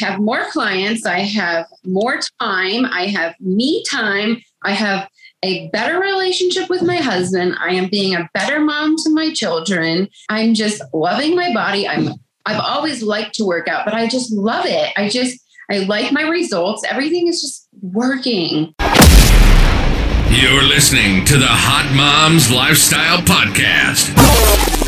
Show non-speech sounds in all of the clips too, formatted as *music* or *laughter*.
have more clients. I have more time. I have me time. I have a better relationship with my husband. I am being a better mom to my children. I'm just loving my body. I'm I've always liked to work out, but I just love it. I just I like my results. Everything is just working. You're listening to the Hot Moms Lifestyle Podcast.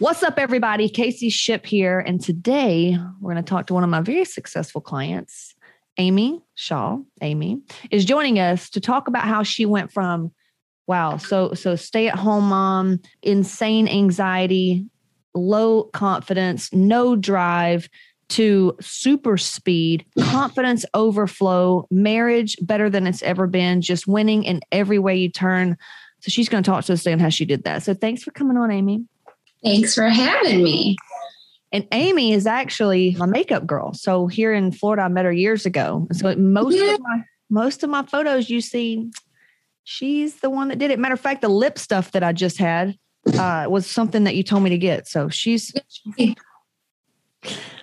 What's up, everybody? Casey Ship here. And today we're going to talk to one of my very successful clients, Amy Shaw. Amy is joining us to talk about how she went from, wow, so, so stay at home mom, insane anxiety, low confidence, no drive to super speed, confidence overflow, marriage better than it's ever been, just winning in every way you turn. So she's going to talk to us today on how she did that. So thanks for coming on, Amy. Thanks for having me. And Amy is actually my makeup girl. So here in Florida, I met her years ago. So most yeah. of my most of my photos you see, she's the one that did it. Matter of fact, the lip stuff that I just had uh, was something that you told me to get. So she's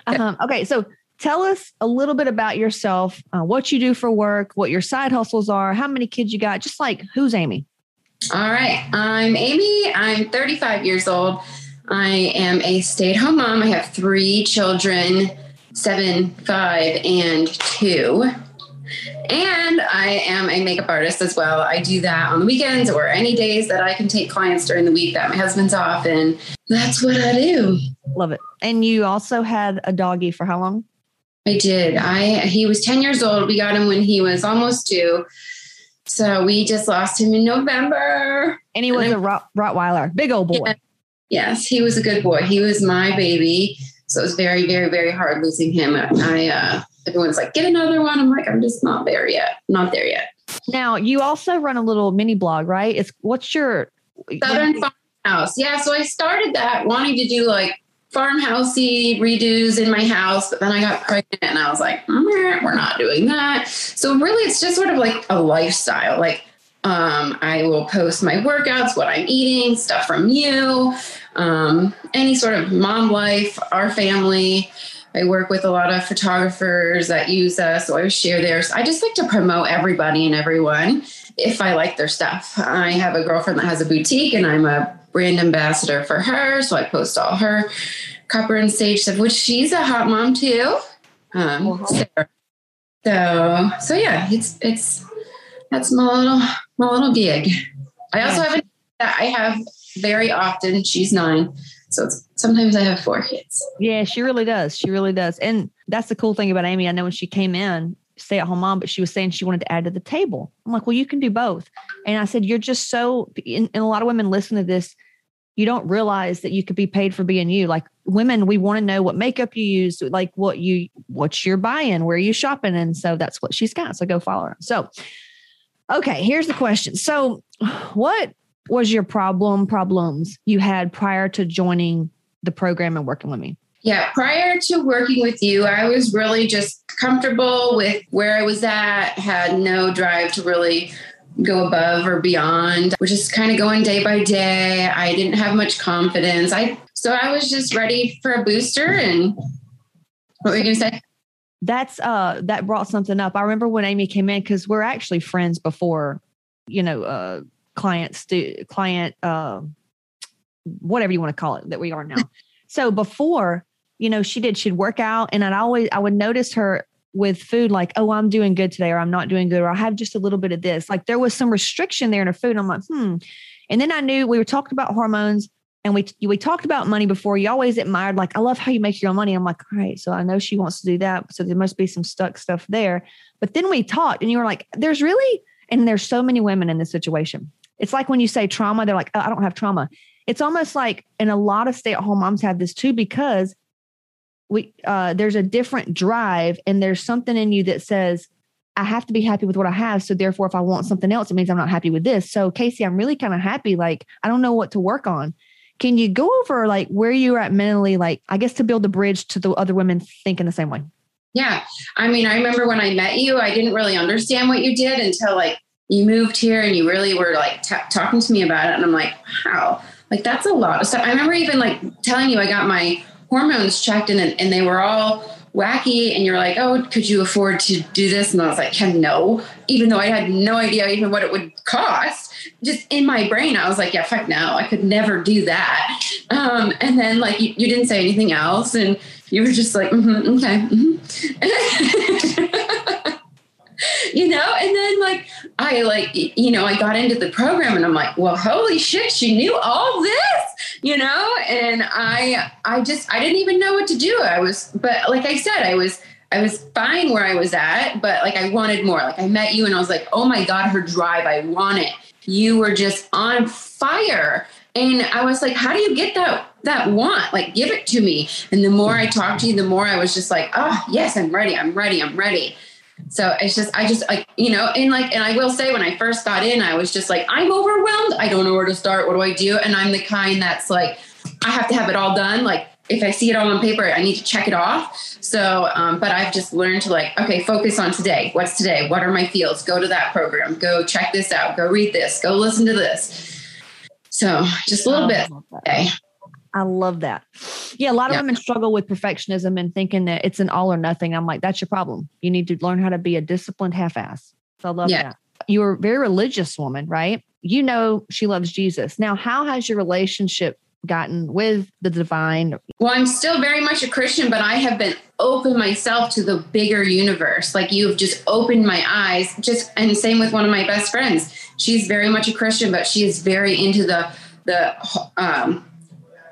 um, okay. So tell us a little bit about yourself, uh, what you do for work, what your side hustles are, how many kids you got, just like who's Amy. All right. I'm Amy. I'm 35 years old. I am a stay at home mom. I have three children seven, five, and two. And I am a makeup artist as well. I do that on the weekends or any days that I can take clients during the week that my husband's off. And that's what I do. Love it. And you also had a doggy for how long? I did. I he was 10 years old. We got him when he was almost two. So we just lost him in November. And he was and a Rott- Rottweiler, big old boy. Yeah. Yes, he was a good boy. He was my baby. So it was very, very, very hard losing him. I, uh, everyone's like, get another one. I'm like, I'm just not there yet. Not there yet. Now you also run a little mini blog, right? It's what's your Southern Farmhaus? Yeah. So I started that wanting to do like farmhousey redos in my house, but then I got pregnant and I was like, mm, we're not doing that. So really, it's just sort of like a lifestyle. Like um, I will post my workouts, what I'm eating, stuff from you, um, any sort of mom life, our family. I work with a lot of photographers that use us, so I share theirs. I just like to promote everybody and everyone if I like their stuff. I have a girlfriend that has a boutique, and I'm a brand ambassador for her. So I post all her copper and sage stuff, which she's a hot mom too. Um, so, so yeah, it's it's that's my little my little gig. I also have a, I have very often. She's nine, so sometimes I have four kids. Yeah, she really does. She really does, and that's the cool thing about Amy. I know when she came in, stay at home mom, but she was saying she wanted to add to the table. I'm like, well, you can do both. And I said, you're just so, and, a lot of women listen to this you don't realize that you could be paid for being you. Like women, we want to know what makeup you use, like what you what's your buy-in, where are you shopping, and so that's what she's got. So go follow her. So, okay, here's the question. So, what was your problem problems you had prior to joining the program and working with me? Yeah, prior to working with you, I was really just comfortable with where I was at, had no drive to really go above or beyond. We're just kind of going day by day. I didn't have much confidence. I so I was just ready for a booster and what were you gonna say? That's uh that brought something up. I remember when Amy came in because we're actually friends before, you know, uh client stu- client uh whatever you want to call it that we are now. *laughs* so before, you know, she did she'd work out and I'd always I would notice her with food like oh i'm doing good today or i'm not doing good or i have just a little bit of this like there was some restriction there in her food i'm like hmm and then i knew we were talking about hormones and we we talked about money before you always admired like i love how you make your own money i'm like all right so i know she wants to do that so there must be some stuck stuff there but then we talked and you were like there's really and there's so many women in this situation it's like when you say trauma they're like oh, i don't have trauma it's almost like and a lot of stay-at-home moms have this too because we uh, there's a different drive and there's something in you that says I have to be happy with what I have. So therefore, if I want something else, it means I'm not happy with this. So Casey, I'm really kind of happy. Like I don't know what to work on. Can you go over like where you're at mentally, like I guess to build the bridge to the other women thinking the same way? Yeah. I mean, I remember when I met you, I didn't really understand what you did until like you moved here and you really were like t- talking to me about it. And I'm like, wow, like that's a lot of stuff. I remember even like telling you I got my hormones checked and, and they were all wacky and you're like, oh, could you afford to do this? And I was like, yeah, no, even though I had no idea even what it would cost. Just in my brain, I was like, yeah, fuck no, I could never do that. Um, and then like you, you, didn't say anything else, and you were just like, mm-hmm, okay, mm-hmm. *laughs* you know. And then like I like you know I got into the program, and I'm like, well, holy shit, she knew all this you know and i i just i didn't even know what to do i was but like i said i was i was fine where i was at but like i wanted more like i met you and i was like oh my god her drive i want it you were just on fire and i was like how do you get that that want like give it to me and the more i talked to you the more i was just like oh yes i'm ready i'm ready i'm ready so it's just, I just like, you know, and like, and I will say when I first got in, I was just like, I'm overwhelmed. I don't know where to start. What do I do? And I'm the kind that's like, I have to have it all done. Like if I see it all on paper, I need to check it off. So, um, but I've just learned to like, okay, focus on today. What's today? What are my fields? Go to that program. Go check this out. Go read this. Go listen to this. So just a little bit. Okay. I love that. Yeah, a lot of yeah. women struggle with perfectionism and thinking that it's an all or nothing. I'm like, that's your problem. You need to learn how to be a disciplined half ass. So I love yeah. that. You're a very religious woman, right? You know she loves Jesus. Now, how has your relationship gotten with the divine? Well, I'm still very much a Christian, but I have been open myself to the bigger universe. Like you've just opened my eyes. Just and same with one of my best friends. She's very much a Christian, but she is very into the the um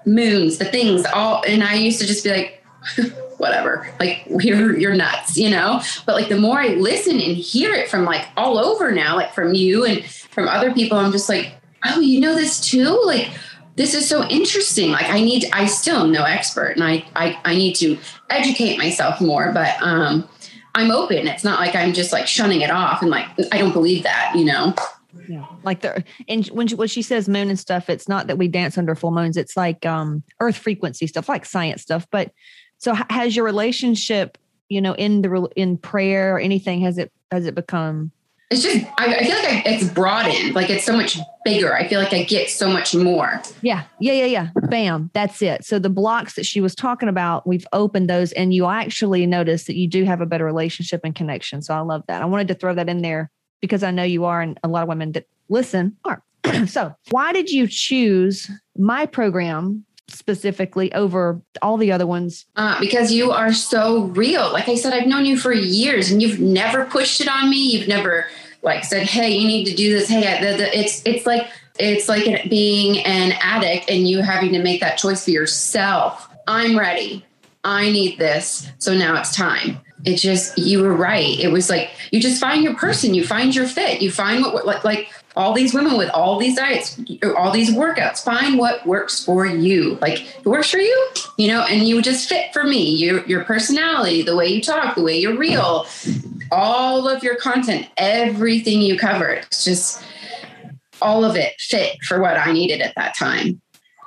moons, the things, all. And I used to just be like, *laughs* whatever, like you're you're nuts, you know. But like the more I listen and hear it from like all over now, like from you and from other people, I'm just like, oh, you know this too, like. This is so interesting. Like I need, I still am no expert, and I, I, I need to educate myself more. But um, I'm open. It's not like I'm just like shunning it off and like I don't believe that, you know yeah like the and when she, when she says moon and stuff it's not that we dance under full moons it's like um earth frequency stuff like science stuff but so has your relationship you know in the in prayer or anything has it has it become it's just I, I feel like I, it's broadened. Like it's so much bigger. I feel like i get so much more. Yeah. Yeah yeah yeah. Bam. That's it. So the blocks that she was talking about we've opened those and you actually notice that you do have a better relationship and connection. So i love that. I wanted to throw that in there because I know you are, and a lot of women that listen are. *clears throat* so, why did you choose my program specifically over all the other ones? Uh, because you are so real. Like I said, I've known you for years, and you've never pushed it on me. You've never like said, "Hey, you need to do this." Hey, the, the, it's it's like it's like being an addict and you having to make that choice for yourself. I'm ready. I need this. So now it's time it just you were right it was like you just find your person you find your fit you find what like, like all these women with all these diets all these workouts find what works for you like it works for you you know and you just fit for me your your personality the way you talk the way you're real all of your content everything you covered it's just all of it fit for what i needed at that time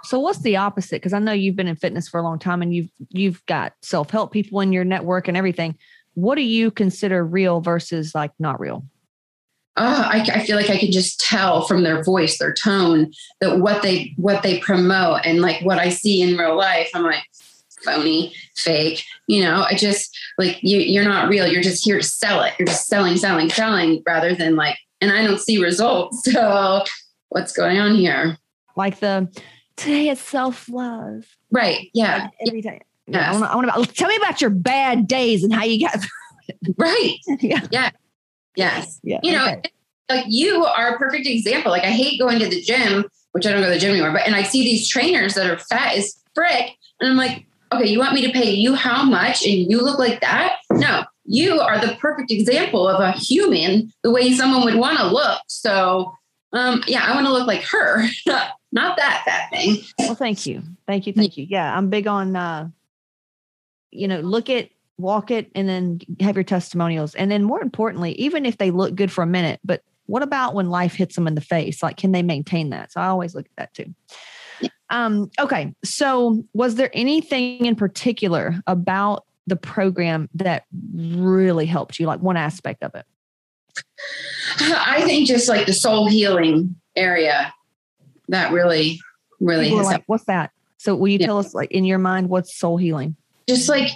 so what's the opposite? Because I know you've been in fitness for a long time and you've you've got self-help people in your network and everything. What do you consider real versus like not real? Uh, I, I feel like I can just tell from their voice, their tone, that what they what they promote and like what I see in real life. I'm like phony, fake. You know, I just like you. You're not real. You're just here to sell it. You're just selling, selling, selling, rather than like. And I don't see results. *laughs* So what's going on here? Like the today it's self love. Right. Yeah. Like every day. Yeah. I want to tell me about your bad days and how you got *laughs* Right. *laughs* yeah. Yeah. Yes. Yeah. You know, okay. like you are a perfect example. Like I hate going to the gym, which I don't go to the gym anymore, but and I see these trainers that are fat as frick. And I'm like, okay, you want me to pay you how much and you look like that? No, you are the perfect example of a human, the way someone would want to look. So um, yeah, I want to look like her, *laughs* not that fat thing. Well, thank you. Thank you. Thank you. Yeah, I'm big on, uh, you know, look at walk it and then have your testimonials. And then more importantly, even if they look good for a minute, but what about when life hits them in the face? Like, can they maintain that? So I always look at that too. Um, okay. So was there anything in particular about the program that really helped you, like one aspect of it? *sighs* I think just like the soul healing area that really, really like, what's that? So will you Yeah. tell us like in your mind what's soul healing? just like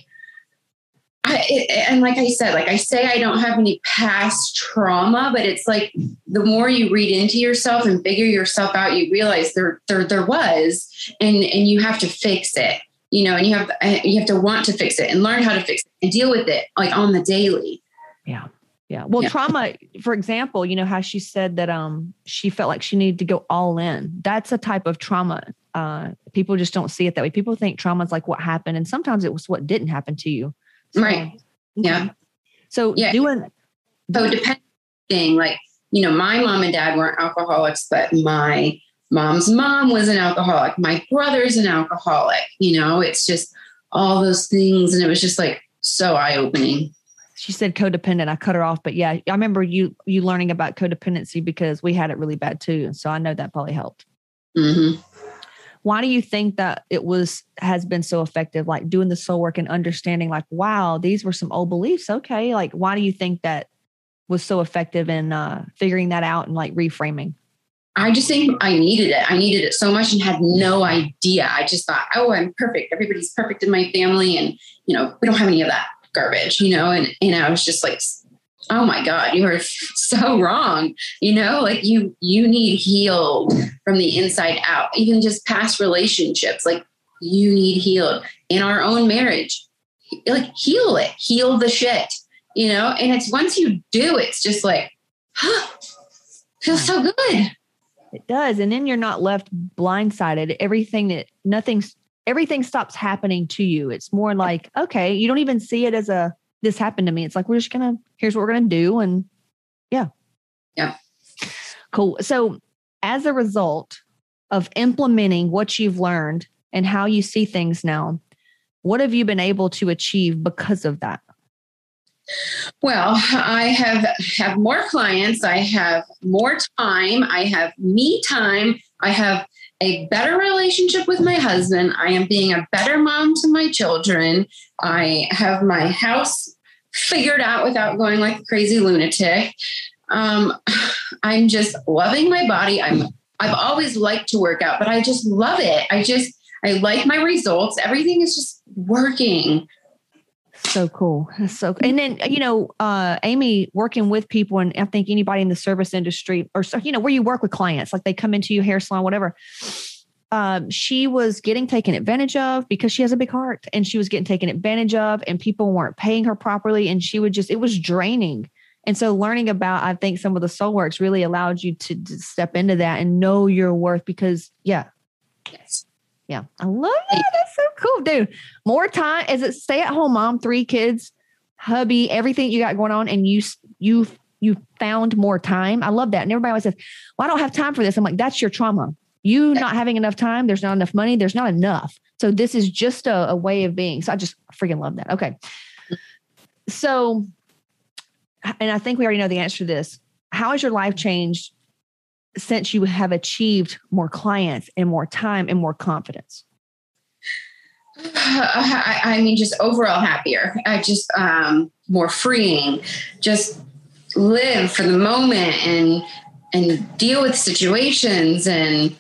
I, and like I said, like I say, I don't have any past trauma, but it's like the more you read into yourself and figure yourself out, you realize there, there, there was, and and you have to fix it, you know, and you have uh, you have to want to fix it and learn how to fix it and deal with it like on the daily. Yeah. Yeah. Well, Yeah. trauma, for example, you know how she said that um she felt like she needed to go all in. That's a type of trauma. Uh people just don't see it that way. People think trauma is like what happened and sometimes it was what didn't happen to you. So, Right. Yeah. So Yeah. doing So depending, like, you know, my mom and dad weren't alcoholics, but my mom's mom was an alcoholic. My brother's an alcoholic. You know, it's just all those things. And it was just like so eye opening. she said codependent. I cut her off, but yeah, I remember you you learning about codependency because we had it really bad too. And so I know that probably helped. hmm why do you think that it was has been so effective like doing the soul work and understanding like wow these were some old beliefs okay like why do you think that was so effective in uh figuring that out and like reframing I just think I needed it. I needed it so much and had no idea. I just thought, oh, I'm perfect. Everybody's perfect in my family. And, you know, we don't have any of that garbage, you know? And, and I was just like, oh my God, you are *laughs* so wrong. You know, like you, you need healed from the inside out, even just past relationships. Like you need healed in our own marriage. Like heal it, heal the shit, you know? And it's once you do, it's just like, huh, feels so good. it does and then you're not left blindsided everything that nothing's everything stops happening to you it's more like okay you don't even see it as a this happened to me it's like we're just gonna here's what we're gonna do and yeah Yeah. cool so as a result of implementing what you've learned and how you see things now what have you been able to achieve because of that Well, I have have more clients. I have more time. I have me time. I have a better relationship with my husband. I am being a better mom to my children. I have my house figured out without going like a crazy lunatic. Um, I'm just loving my body. I'm I've always liked to work out, but I just love it. I just I like my results. Everything is just working. So cool. So and then you know uh amy working with people and i think anybody in the service industry or so you know where you work with clients like they come into your hair salon whatever um she was getting taken advantage of because she has a big heart and she was getting taken advantage of and people weren't paying her properly and she would just it was draining. And so learning about i think some of the soul works really allowed you to, to step into that and know your worth because yeah. Yes. Yeah, I love that. That's so cool, dude. More time as a stay-at-home mom, three kids, hubby, everything you got going on, and you you you found more time. I love that. And everybody always says, "Well, I don't have time for this." I'm like, "That's your trauma. You not having enough time. There's not enough money. There's not enough. So this is just a, a way of being." So I just freaking love that. Okay, so, and I think we already know the answer to this. How has your life changed since you have achieved more clients and more time and more confidence? *sighs* I, I mean, just overall happier. I just um, more freeing. Just live for the moment and and deal with situations and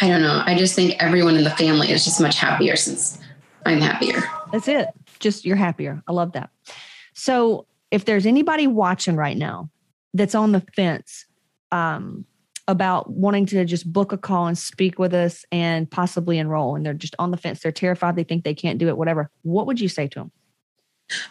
I don't know. I just think everyone in the family is just much happier since I'm happier. That's it. Just you're happier. I love that. So if there's anybody watching right now that's on the fence um, about wanting to just book a call and speak with us and possibly enroll, and they're just on the fence, they're terrified, they think they can't do it, whatever. What would you say to them?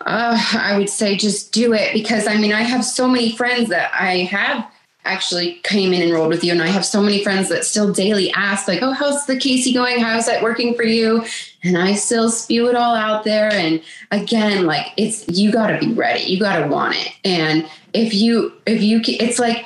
Uh, I would say just do it because I mean, I have so many friends that I have actually came in and enrolled with you. And I have so many friends that still daily ask, like, oh, how's the Casey going? How's that working for you? And I still spew it all out there. And again, like it's, you got to be ready. You got to want it. And if you, if you, it's like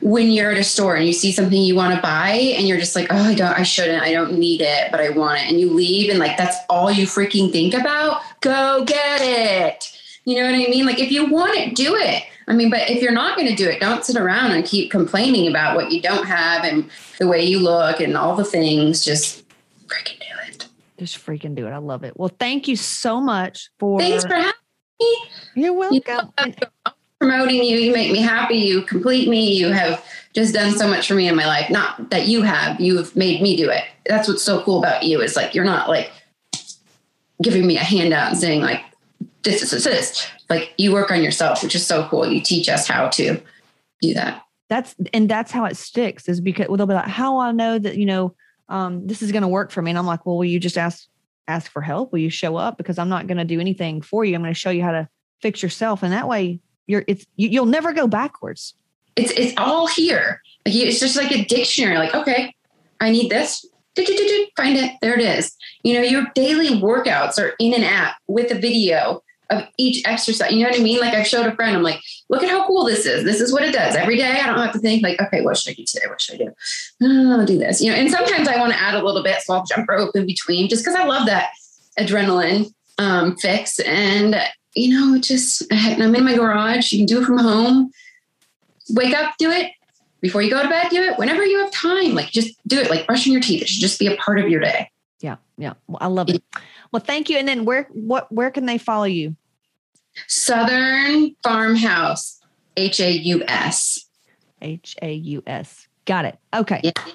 when you're at a store and you see something you want to buy and you're just like, oh, I don't, I shouldn't, I don't need it, but I want it. And you leave and like, that's all you freaking think about. go get it. You know what I mean? Like if you want it, do it. I mean, but if you're not going to do it, don't sit around and keep complaining about what you don't have and the way you look and all the things. Just freaking do it. Just freaking do it. I love it. Well, thank you so much for. Thanks for having me. You're welcome. You know, promoting you. You make me happy. You complete me. You have just done so much for me in my life. Not that you have. You've made me do it. That's what's so cool about you. Is like you're not like giving me a handout and saying like this, is this, this. Like you work on yourself, which is so cool. You teach us how to do that. That's and that's how it sticks. Is because well, they'll be like, "How I know that you know um, this is going to work for me?" And I'm like, "Well, will you just ask ask for help? Will you show up? Because I'm not going to do anything for you. I'm going to show you how to fix yourself, and that way you're it's you, you'll never go backwards. It's it's all here. Like you, it's just like a dictionary. Like okay, I need this. Find it. There it is. You know, your daily workouts are in an app with a video of each exercise. You know what I mean? Like I've showed a friend, I'm like, look at how cool this is. This is what it does every day. I don't have to think like, okay, what should I do today? What should I do? Oh, I'll do this. You know, and sometimes I want to add a little bit, so I'll jump rope in between just because I love that adrenaline um, fix. And you know, just I'm in my garage. You can do it from home. Wake up, do it. Before you go to bed, do it. Whenever you have time, like just do it. Like brushing your teeth. It should just be a part of your day. Yeah, yeah. Well, I love it. Well, thank you. And then where what where can they follow you? Southern Farmhaus, H A U S. H A U S. Got it. Okay. Yeah. All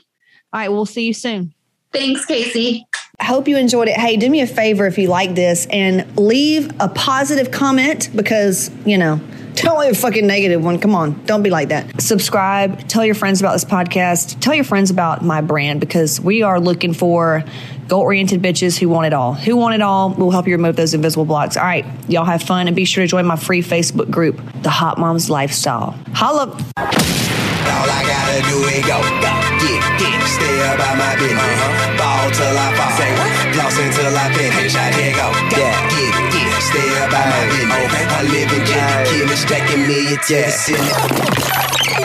right. We'll see you soon. Thanks, Casey. I hope you enjoyed it. Hey, do me a favor if you like this and leave a positive comment because, you know, don't leave a fucking negative one. Come on. Don't be like that. Subscribe. Tell your friends about this podcast. Tell your friends about my brand because we are looking for goal oriented bitches who want it all. Who want it all will help you remove those invisible blocks. All right. Y'all have fun and be sure to join my free Facebook group, The Hot Moms Lifestyle. Holla. All I gotta do is go, go, get, get, stay about my business. Uh-huh. Ball till I fall. Say what? Floss until I finish. I here go, go, yeah. get, get, stay about my business. Okay. I live in Jenny, killing, stacking million to the ceiling.